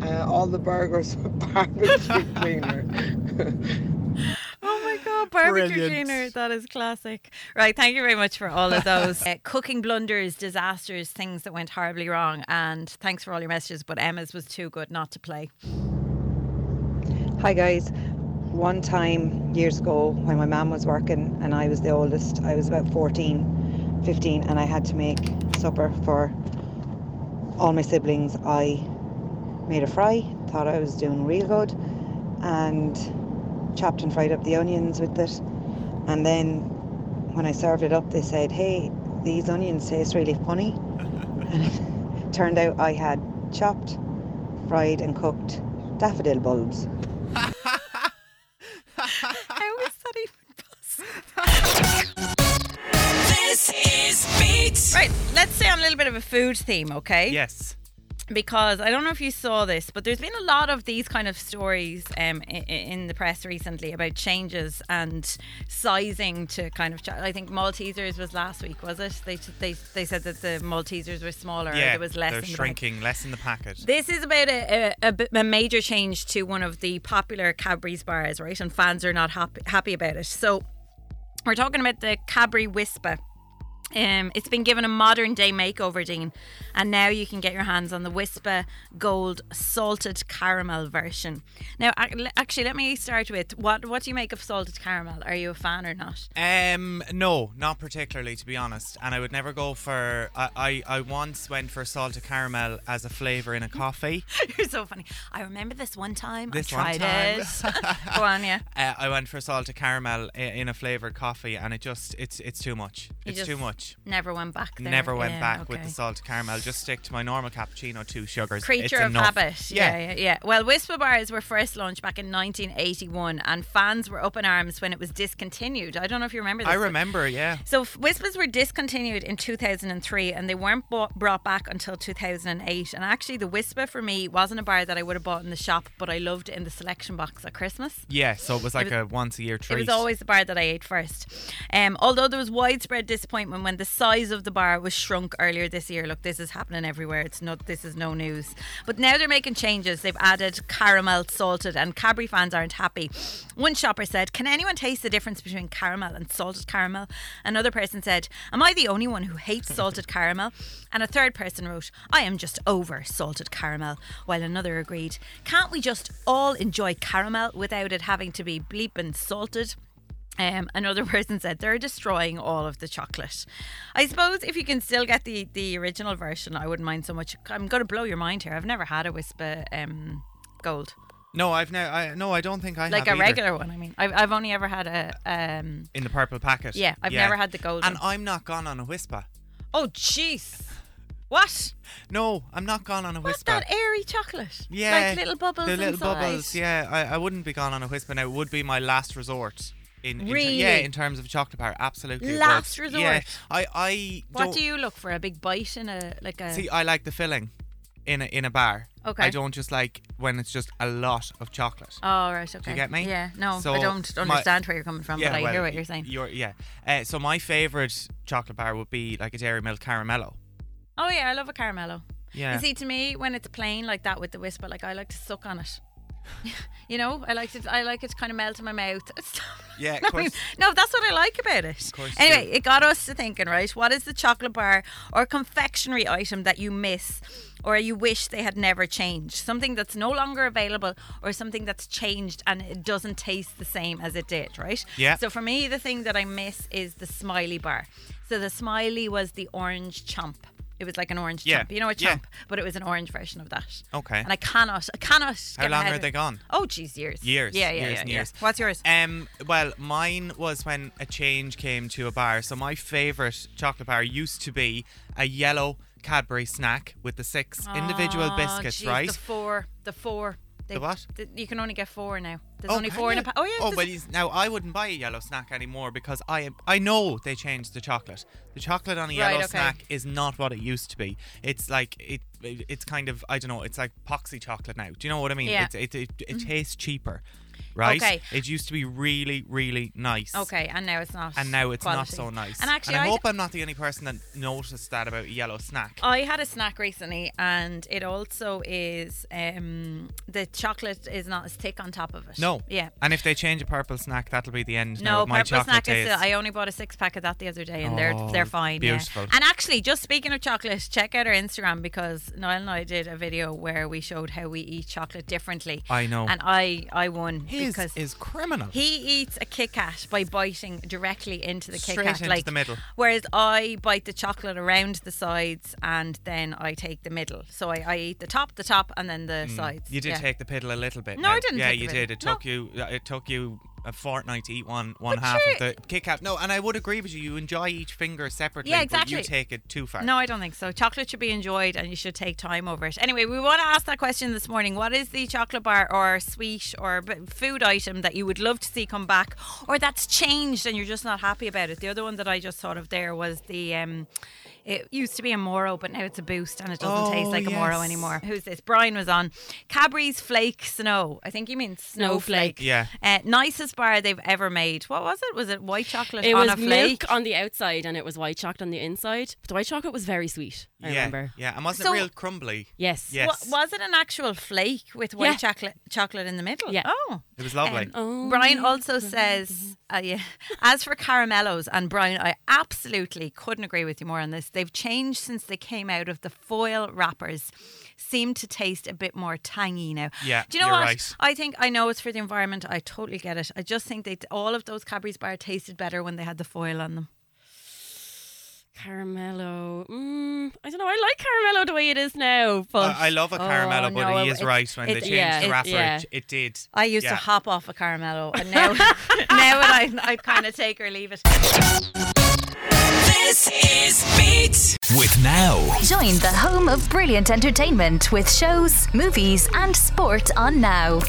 [SPEAKER 11] uh, all the burgers with barbecue cleaner.
[SPEAKER 2] Oh my god, barbecue
[SPEAKER 11] Brilliant.
[SPEAKER 2] cleaner. That is classic. Right, thank you very much for all of those uh, cooking blunders, disasters, things that went horribly wrong. And thanks for all your messages, but Emma's was too good not to play.
[SPEAKER 12] Hi guys. One time years ago when my mum was working and I was the oldest, I was about 14, 15 and I had to make supper for all my siblings. I made a fry, thought I was doing real good and chopped and fried up the onions with it. And then when I served it up they said, "Hey, these onions taste really funny." and it turned out I had chopped, fried and cooked daffodil bulbs.
[SPEAKER 2] How is that even possible?
[SPEAKER 4] This is Beat.
[SPEAKER 2] Right, let's stay on a little bit of a food theme, okay?
[SPEAKER 3] Yes.
[SPEAKER 2] Because I don't know if you saw this, but there's been a lot of these kind of stories um, in, in the press recently about changes and sizing to kind of. ch- I think Maltesers was last week, was it? They they, they said that the Maltesers were smaller. or
[SPEAKER 3] Yeah,
[SPEAKER 2] there was less.
[SPEAKER 3] they're
[SPEAKER 2] in the
[SPEAKER 3] shrinking, less in the packet.
[SPEAKER 2] This is about a, a, a a major change to one of the popular Cadbury's bars, right? And fans are not happy, happy about it. So we're talking about the Cadbury Wispa. Um, it's been given a modern day makeover, Dean, and now you can get your hands on the Wispa Gold salted caramel version. Now, actually, let me start with what what do you make of salted caramel? Are you a fan or not?
[SPEAKER 3] Um, no, not particularly, to be honest. And I would never go for. I, I, I once went for salted caramel as a flavour in a coffee.
[SPEAKER 2] You're so funny. I remember this one time
[SPEAKER 3] This
[SPEAKER 2] I
[SPEAKER 3] one
[SPEAKER 2] tried
[SPEAKER 3] time.
[SPEAKER 2] it. Go on, yeah.
[SPEAKER 3] Uh, I went for salted caramel in a flavoured coffee, and it just it's it's too much.
[SPEAKER 2] You
[SPEAKER 3] It's
[SPEAKER 2] just
[SPEAKER 3] too much.
[SPEAKER 2] Never went back there.
[SPEAKER 3] Never went
[SPEAKER 2] Yeah,
[SPEAKER 3] back with the salted caramel. Just stick to my normal cappuccino, two sugars.
[SPEAKER 2] Creature
[SPEAKER 3] it's
[SPEAKER 2] of habit. Yeah. yeah, yeah, Well, Wispa bars were first launched back in 1981, and fans were up in arms when it was discontinued. I don't know if you remember this.
[SPEAKER 3] I remember, yeah.
[SPEAKER 2] So Wispas were discontinued in 2003, and they weren't bought, brought back until 2008. And actually, the Wispa for me wasn't a bar that I would have bought in the shop, but I loved it in the selection box at Christmas.
[SPEAKER 3] Yeah, so it was like
[SPEAKER 2] was-
[SPEAKER 3] a once a year treat.
[SPEAKER 2] It was always the bar that I ate first. Um, although there was widespread disappointment when the size of the bar was shrunk earlier this year. Look, this is happening everywhere. It's not. This is no news. But now they're making changes. They've added caramel, salted, and Cadbury fans aren't happy. One shopper said, "Can anyone taste the difference between caramel and salted caramel?" Another person said, "Am I the only one who hates salted caramel?" And a third person wrote, "I am just over salted caramel." While another agreed, "Can't we just all enjoy caramel without it having to be bleeping salted?" Um, another person said they're destroying all of the chocolate. I suppose if you can still get the, the original version, I wouldn't mind so much. I'm going to blow your mind here. I've never had a Wispa um, Gold,
[SPEAKER 3] No, I've no, I no, I don't think I
[SPEAKER 2] like a
[SPEAKER 3] either.
[SPEAKER 2] regular one. I mean, I've, I've only ever had a. Um,
[SPEAKER 3] in the purple packet.
[SPEAKER 2] Yeah, I've never had the gold
[SPEAKER 3] And. I'm not gone on a Wispa.
[SPEAKER 2] oh, jeez. What?
[SPEAKER 3] No, I'm not gone on a
[SPEAKER 2] What's
[SPEAKER 3] Wispa.
[SPEAKER 2] that airy chocolate?
[SPEAKER 3] Yeah,
[SPEAKER 2] Like little bubbles
[SPEAKER 3] The little
[SPEAKER 2] inside.
[SPEAKER 3] bubbles. Yeah, I, I wouldn't be gone on a Wispa. Now it would be my last resort. In, in ter-
[SPEAKER 2] Really?
[SPEAKER 3] yeah, in terms of chocolate bar, absolutely.
[SPEAKER 2] Last
[SPEAKER 3] Yeah. I, I
[SPEAKER 2] What
[SPEAKER 3] don't
[SPEAKER 2] you look for? A big bite in a like a.
[SPEAKER 3] see. I like the filling in a in a bar.
[SPEAKER 2] Okay.
[SPEAKER 3] I don't just like when it's just a lot of chocolate.
[SPEAKER 2] Oh right, okay.
[SPEAKER 3] Do you get me?
[SPEAKER 2] Yeah, no,
[SPEAKER 3] So
[SPEAKER 2] I don't
[SPEAKER 3] my-
[SPEAKER 2] understand where you're coming from, but I
[SPEAKER 3] well,
[SPEAKER 2] hear what you're saying.
[SPEAKER 3] You're, yeah. Uh, so my favorite chocolate bar would be like a Dairy Milk Caramello.
[SPEAKER 2] Oh yeah, I love a caramello.
[SPEAKER 3] Yeah.
[SPEAKER 2] You see, to me, when it's plain like that with the Wispa, like I like to suck on it. You know, I like it. I like it to kind of melt in my mouth.
[SPEAKER 3] Yeah, of
[SPEAKER 2] no,
[SPEAKER 3] course.
[SPEAKER 2] no, that's what I like about it.
[SPEAKER 3] course
[SPEAKER 2] anyway,
[SPEAKER 3] you
[SPEAKER 2] it got us to thinking, right? What is the chocolate bar or confectionery item that you miss or you wish they had never changed? Something that's no longer available or something that's changed and it doesn't taste the same as it did, right?
[SPEAKER 3] Yeah.
[SPEAKER 2] So for me, the thing that I miss is the smiley bar. So the smiley was the orange chomp. It was like an orange
[SPEAKER 3] Yeah,
[SPEAKER 2] chomp. You know a chomp,
[SPEAKER 3] yeah.
[SPEAKER 2] but it was an orange version of that.
[SPEAKER 3] Okay.
[SPEAKER 2] And I cannot, I cannot.
[SPEAKER 3] How long are they gone?
[SPEAKER 2] Oh, geez, years.
[SPEAKER 3] Years.
[SPEAKER 2] Yeah, yeah,
[SPEAKER 3] years
[SPEAKER 2] yeah, yeah.
[SPEAKER 3] years.
[SPEAKER 2] What's yours?
[SPEAKER 3] Um, well, mine was when a change came to a bar. So my favourite chocolate bar used to be a yellow Cadbury snack with the six individual
[SPEAKER 2] Oh,
[SPEAKER 3] biscuits,
[SPEAKER 2] geez,
[SPEAKER 3] right?
[SPEAKER 2] The four, the four. They-
[SPEAKER 3] The what?
[SPEAKER 2] th- you can only get four now. There's
[SPEAKER 3] Oh,
[SPEAKER 2] only four in a pack. Oh yeah.
[SPEAKER 3] Oh, but he's, now I wouldn't buy a yellow snack anymore because I am, I know they changed the chocolate. The chocolate on a
[SPEAKER 2] Right,
[SPEAKER 3] yellow
[SPEAKER 2] okay.
[SPEAKER 3] snack is not what it used to be. It's like it, it it's kind of I don't know. It's like poxy chocolate now. Do you know what I mean?
[SPEAKER 2] Yeah.
[SPEAKER 3] It's, it it, it
[SPEAKER 2] Mhm.
[SPEAKER 3] tastes cheaper, right?
[SPEAKER 2] Okay.
[SPEAKER 3] It used to be really really nice.
[SPEAKER 2] Okay, and now it's not.
[SPEAKER 3] And now it's
[SPEAKER 2] quality.
[SPEAKER 3] not so nice.
[SPEAKER 2] And actually,
[SPEAKER 3] I
[SPEAKER 2] I,
[SPEAKER 3] hope I'm not the only person that noticed that about a yellow snack.
[SPEAKER 2] I had a snack recently, and it also is um, the chocolate is not as thick on top of it.
[SPEAKER 3] No.
[SPEAKER 2] Yeah.
[SPEAKER 3] And if they change a purple snack, that'll be the end.
[SPEAKER 2] No,
[SPEAKER 3] of my
[SPEAKER 2] purple
[SPEAKER 3] chocolate
[SPEAKER 2] snack is. Still, I only bought a six pack of that the other day, and they're
[SPEAKER 3] Oh,
[SPEAKER 2] they're fine. yeah.
[SPEAKER 3] beautiful.
[SPEAKER 2] And actually, just speaking of chocolate, check out our Instagram because Niall and I did a video where we showed how we eat chocolate differently.
[SPEAKER 3] I know.
[SPEAKER 2] And I I won because
[SPEAKER 3] is criminal.
[SPEAKER 2] He eats a Kit Kat by biting directly into the Kit
[SPEAKER 3] Straight
[SPEAKER 2] Kat,
[SPEAKER 3] into
[SPEAKER 2] like
[SPEAKER 3] the middle.
[SPEAKER 2] Whereas I bite the chocolate around the sides and then I take the middle. So I, I eat the top, the top, and then the
[SPEAKER 3] Mm.
[SPEAKER 2] sides.
[SPEAKER 3] You did
[SPEAKER 2] yeah.
[SPEAKER 3] take the piddle a little bit.
[SPEAKER 2] No,
[SPEAKER 3] now.
[SPEAKER 2] I didn't
[SPEAKER 3] Yeah, you
[SPEAKER 2] piddle.
[SPEAKER 3] did. It
[SPEAKER 2] No.
[SPEAKER 3] took you. uh, It took you a fortnight to eat one one
[SPEAKER 2] But
[SPEAKER 3] half
[SPEAKER 2] sure-
[SPEAKER 3] of the Kit Kat. No, and I would agree with you. You enjoy each finger separately.
[SPEAKER 2] Yeah,
[SPEAKER 3] But you take it too far.
[SPEAKER 2] No, I don't think so. Chocolate should be enjoyed and you should take time over it. Anyway, we want to ask that question this morning. What is the chocolate bar or sweet or food item that you would love to see come back or that's changed and you're just not happy about it? The other one that I just thought of there was the. Um, it used to be a Moro, but now it's a boost and it doesn't taste
[SPEAKER 13] Oh,
[SPEAKER 2] like a Moro anymore. Who's this? Brian was on. Cadbury's Flake Snow. I think you mean Snowflake.
[SPEAKER 13] Snowflake. Yeah.
[SPEAKER 2] Uh, nicest bar they've ever made. What was it? Was it white chocolate
[SPEAKER 13] It
[SPEAKER 2] on
[SPEAKER 13] was
[SPEAKER 2] a flake?
[SPEAKER 13] milk on the outside and it was white chocolate on the inside. But the white chocolate was very sweet. I
[SPEAKER 3] yeah,
[SPEAKER 13] remember.
[SPEAKER 3] yeah, and wasn't
[SPEAKER 2] So-
[SPEAKER 3] it real crumbly?
[SPEAKER 13] Yes.
[SPEAKER 3] Yes.
[SPEAKER 2] Wa- was it an actual flake with white
[SPEAKER 13] Yeah.
[SPEAKER 2] chocolate chocolate in the middle?
[SPEAKER 13] Yeah.
[SPEAKER 2] Oh.
[SPEAKER 3] It was lovely.
[SPEAKER 2] Um, Brian also says, uh, yeah, as for caramellos, and Brian, I absolutely couldn't agree with you more on this. They've changed since they came out of the foil wrappers. Seem to taste a bit more tangy now.
[SPEAKER 3] Yeah,
[SPEAKER 2] Do you know
[SPEAKER 3] you're
[SPEAKER 2] what?
[SPEAKER 3] right.
[SPEAKER 2] I think I know it's for the environment. I totally get it. I just think they all of those Cadbury's bar tasted better when they had the foil on them.
[SPEAKER 13] Caramello. Mm, I don't know. I like caramello the way it is now. But
[SPEAKER 3] I, I love a
[SPEAKER 2] Oh,
[SPEAKER 3] caramello, but
[SPEAKER 2] no,
[SPEAKER 3] he is
[SPEAKER 2] it-
[SPEAKER 3] right. When they changed
[SPEAKER 13] yeah,
[SPEAKER 3] the
[SPEAKER 13] it-
[SPEAKER 3] wrapper,
[SPEAKER 13] yeah.
[SPEAKER 3] it, it did.
[SPEAKER 2] I used
[SPEAKER 3] Yeah.
[SPEAKER 2] to hop off a caramello, and now, now I, I kind of take or leave it.
[SPEAKER 4] This is Beat.
[SPEAKER 1] With Now. Join the home of brilliant entertainment with shows, movies, and sport on Now.